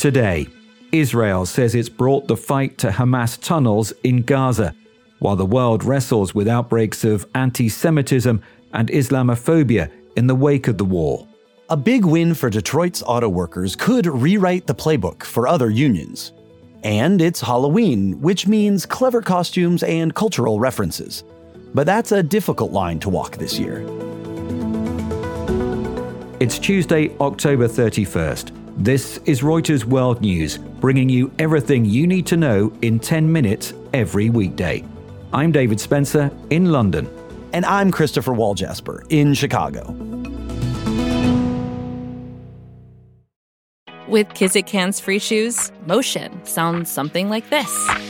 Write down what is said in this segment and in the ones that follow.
Today, Israel says it's brought the fight to Hamas tunnels in Gaza, while the world wrestles with outbreaks of anti Semitism and Islamophobia in the wake of the war. A big win for Detroit's auto workers could rewrite the playbook for other unions. And it's Halloween, which means clever costumes and cultural references. But that's a difficult line to walk this year. It's Tuesday, October 31st. This is Reuters World News, bringing you everything you need to know in 10 minutes every weekday. I'm David Spencer in London. And I'm Christopher Walljasper in Chicago. With Kizik hands free shoes, motion sounds something like this.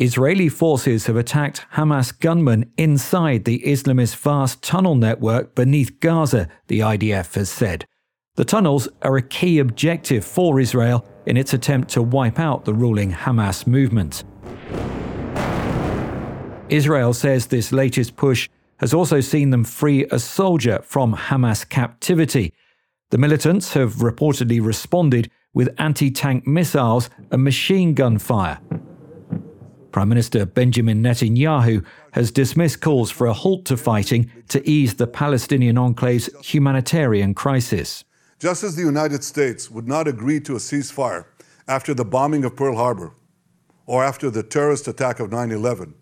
Israeli forces have attacked Hamas gunmen inside the Islamist vast tunnel network beneath Gaza, the IDF has said. The tunnels are a key objective for Israel in its attempt to wipe out the ruling Hamas movement. Israel says this latest push has also seen them free a soldier from Hamas captivity. The militants have reportedly responded with anti tank missiles and machine gun fire. Prime Minister Benjamin Netanyahu has dismissed calls for a halt to fighting to ease the Palestinian enclave's humanitarian crisis. Just as the United States would not agree to a ceasefire after the bombing of Pearl Harbor or after the terrorist attack of 9 11,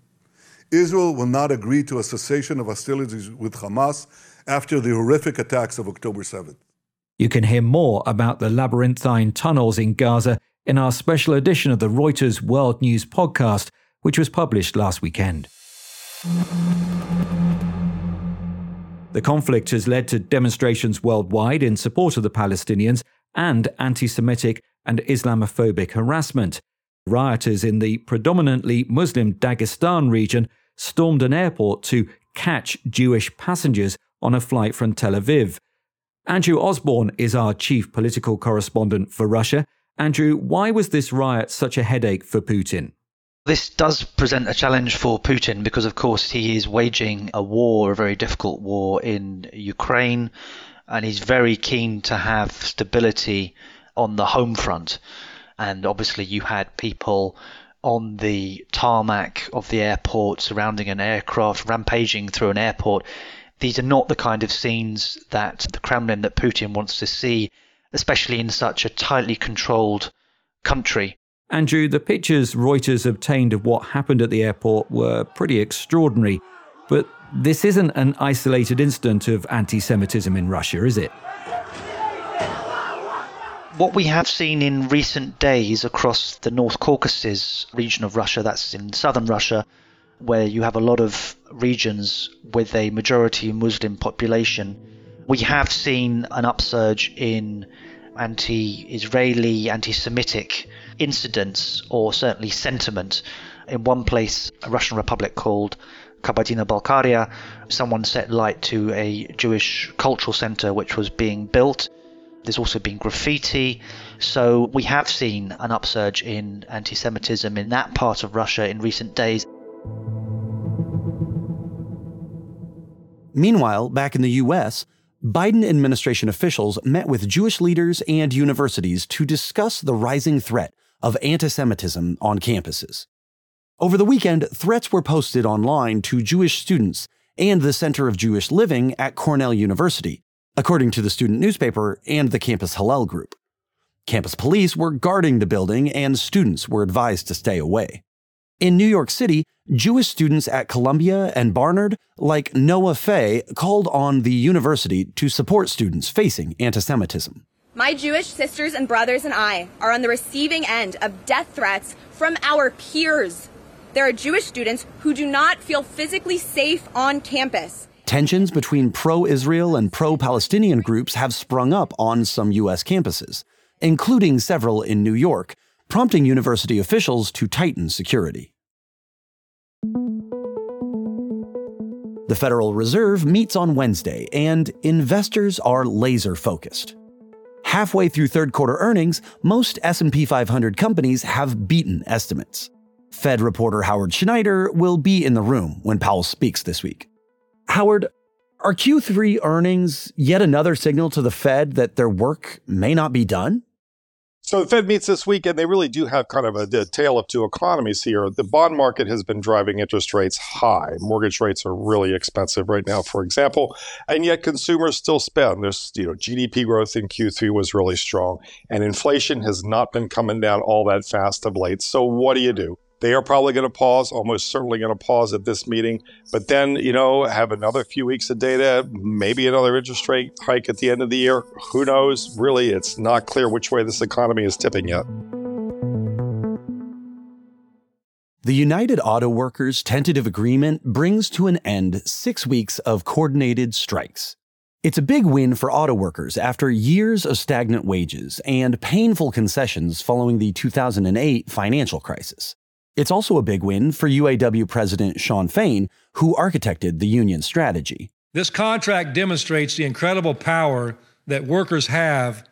Israel will not agree to a cessation of hostilities with Hamas after the horrific attacks of October 7th. You can hear more about the labyrinthine tunnels in Gaza in our special edition of the Reuters World News podcast, which was published last weekend. The conflict has led to demonstrations worldwide in support of the Palestinians and anti Semitic and Islamophobic harassment. Rioters in the predominantly Muslim Dagestan region stormed an airport to catch Jewish passengers on a flight from Tel Aviv. Andrew Osborn is our chief political correspondent for Russia. Andrew, why was this riot such a headache for Putin? This does present a challenge for Putin because, of course, he is waging a war, a very difficult war in Ukraine, and he's very keen to have stability on the home front. And obviously, you had people on the tarmac of the airport surrounding an aircraft, rampaging through an airport. These are not the kind of scenes that the Kremlin, that Putin wants to see, especially in such a tightly controlled country. Andrew, the pictures Reuters obtained of what happened at the airport were pretty extraordinary. But this isn't an isolated incident of anti Semitism in Russia, is it? What we have seen in recent days across the North Caucasus region of Russia, that's in southern Russia, where you have a lot of regions with a majority Muslim population, we have seen an upsurge in anti Israeli, anti Semitic incidents or certainly sentiment. In one place, a Russian republic called Kabardino-Balkaria, someone set light to a Jewish cultural center which was being built. There's also been graffiti. So we have seen an upsurge in anti Semitism in that part of Russia in recent days. Meanwhile, back in the US, Biden administration officials met with Jewish leaders and universities to discuss the rising threat of anti Semitism on campuses. Over the weekend, threats were posted online to Jewish students and the Center of Jewish Living at Cornell University, according to the student newspaper and the campus Hillel group. Campus police were guarding the building and students were advised to stay away. In New York City, Jewish students at Columbia and Barnard, like Noah Fay, called on the university to support students facing anti Semitism. My Jewish sisters and brothers and I are on the receiving end of death threats from our peers. There are Jewish students who do not feel physically safe on campus. Tensions between pro Israel and pro Palestinian groups have sprung up on some U.S. campuses, including several in New York, prompting university officials to tighten security. The Federal Reserve meets on Wednesday, and investors are laser focused. Halfway through third quarter earnings, most S&P 500 companies have beaten estimates. Fed reporter Howard Schneider will be in the room when Powell speaks this week. Howard, are Q3 earnings yet another signal to the Fed that their work may not be done? So the Fed meets this week, and they really do have kind of a, a, tale of two economies here. The bond market has been driving interest rates high. Mortgage rates are really expensive right now, for example, and yet consumers still spend. There's, you know, GDP growth in Q3 was really strong, and inflation has not been coming down all that fast of late. So what do you do? They are probably going to pause, almost certainly going to pause at this meeting, but then, you know, have another few weeks of data, maybe another interest rate hike at the end of the year. Who knows? Really, it's not clear which way this economy is tipping yet. The United Auto Workers tentative agreement brings to an end six weeks of coordinated strikes. It's a big win for auto workers after years of stagnant wages and painful concessions following the 2008 financial crisis. It's also a big win for UAW President Shawn Fain, who architected the union strategy. This contract demonstrates the incredible power that workers have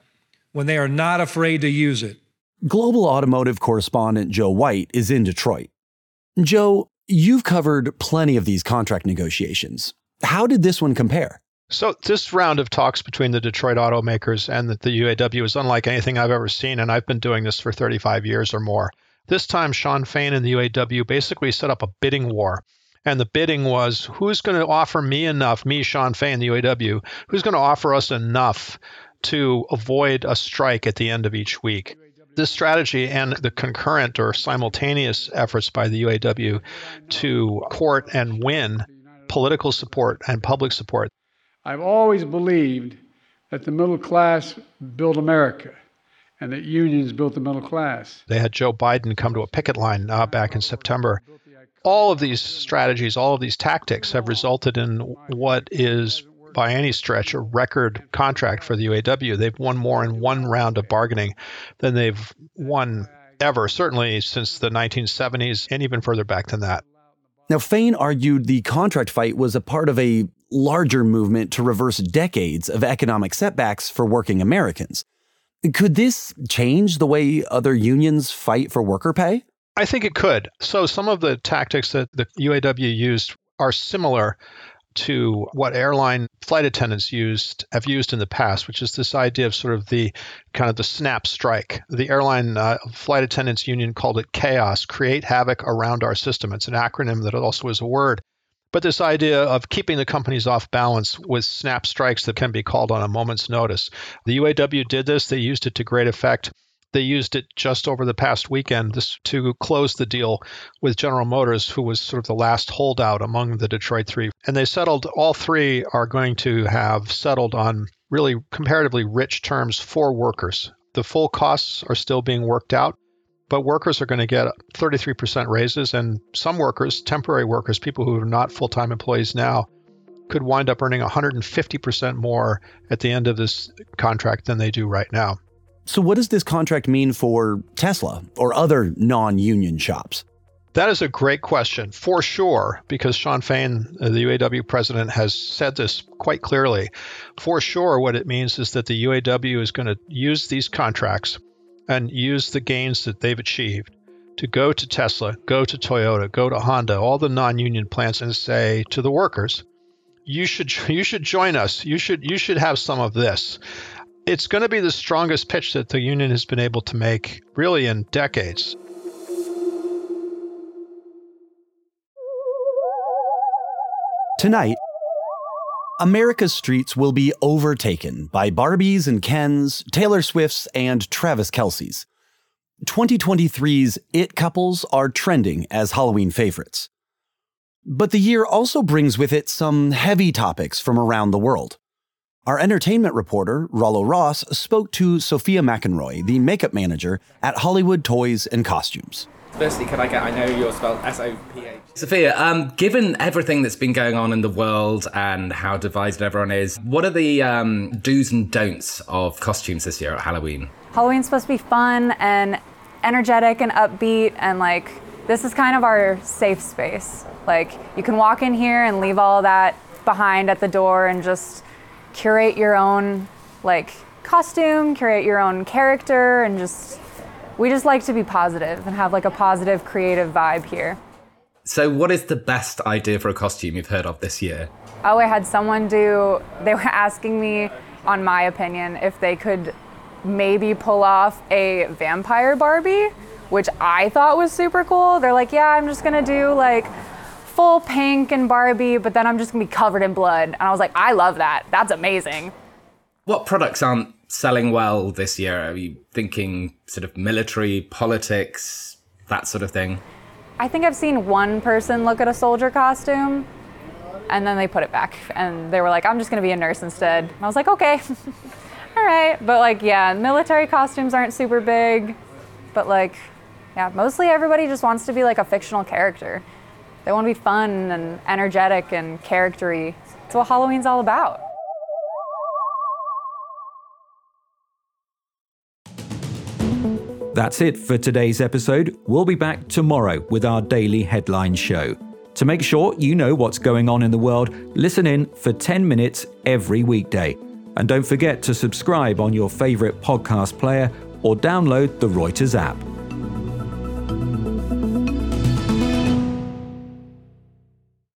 when they are not afraid to use it. Global automotive correspondent Joe White is in Detroit. Joe, you've covered plenty of these contract negotiations. How did this one compare? So, this round of talks between the Detroit automakers and the, the UAW is unlike anything I've ever seen, and I've been doing this for 35 years or more. This time, Shawn Fain and the UAW basically set up a bidding war. And the bidding was who's going to offer me enough, me, Shawn Fain, the UAW, who's going to offer us enough to avoid a strike at the end of each week. This strategy and the concurrent or simultaneous efforts by the UAW to court and win political support and public support. I've always believed that the middle class built America and that unions built the middle class. They had Joe Biden come to a picket line uh, back in September. All of these strategies, all of these tactics have resulted in what is, by any stretch, a record contract for the UAW. They've won more in one round of bargaining than they've won ever, certainly since the 1970s and even further back than that. Now, Fain argued the contract fight was a part of a larger movement to reverse decades of economic setbacks for working Americans. Could this change the way other unions fight for worker pay? I think it could. So, some of the tactics that the UAW used are similar to what airline flight attendants used have used in the past, which is this idea of sort of the kind of the snap strike. The airline uh, flight attendants union called it chaos, create havoc around our system. It's an acronym that also is a word. But this idea of keeping the companies off balance with snap strikes that can be called on a moment's notice. The UAW did this, they used it to great effect. They used it just over the past weekend to close the deal with General Motors, who was sort of the last holdout among the Detroit Three. And they settled, all three are going to have settled on really comparatively rich terms for workers. The full costs are still being worked out, but workers are going to get 33% raises, and some workers, temporary workers, people who are not full time employees now, could wind up earning 150% more at the end of this contract than they do right now. So, what does this contract mean for Tesla or other non union shops? That is a great question, for sure, because Shawn Fain, uh, the UAW president, has said this quite clearly. For sure, what it means is that the UAW is going to use these contracts and use the gains that they've achieved to go to Tesla, go to Toyota, go to Honda, all the non-union plants and say to the workers, you should you should join us. You should you should have some of this. It's going to be the strongest pitch that the union has been able to make really in decades. Tonight, America's streets will be overtaken by Barbies and Kens, Taylor Swifts, and Travis Kelce's. 2023's It couples are trending as Halloween favorites. But the year also brings with it some heavy topics from around the world. Our entertainment reporter, Rollo Ross, spoke to Sophia McEnroy, the makeup manager at Hollywood Toys and Costumes. Firstly, can I get, I know you're spelled S O P H. Sophia, um, given everything that's been going on in the world and how divided everyone is, what are the um, do's and don'ts of costumes this year at Halloween? Halloween's supposed to be fun and energetic and upbeat, and like, this is kind of our safe space. Like, you can walk in here and leave all that behind at the door and just curate your own, like, costume, curate your own character, and just, we just like to be positive and have like a positive creative vibe here. So, what is the best idea for a costume you've heard of this year? Oh, I had someone do, they were asking me, on my opinion, if they could maybe pull off a vampire Barbie, which I thought was super cool. They're like, yeah, I'm just gonna do like full pink and Barbie, but then I'm just gonna be covered in blood. And I was like, I love that. That's amazing. What products aren't selling well this year? Are you thinking sort of military, politics, that sort of thing? I think I've seen one person look at a soldier costume and then they put it back and they were like, I'm just gonna be a nurse instead. I was like, okay, all right. But like, yeah, military costumes aren't super big, but like, yeah, mostly everybody just wants to be like a fictional character. They want to be fun and energetic and charactery. That's what Halloween's all about. That's it for today's episode. We'll be back tomorrow with our daily headline show. To make sure you know what's going on in the world, listen in for 10 minutes every weekday. And don't forget to subscribe on your favourite podcast player or download the Reuters app.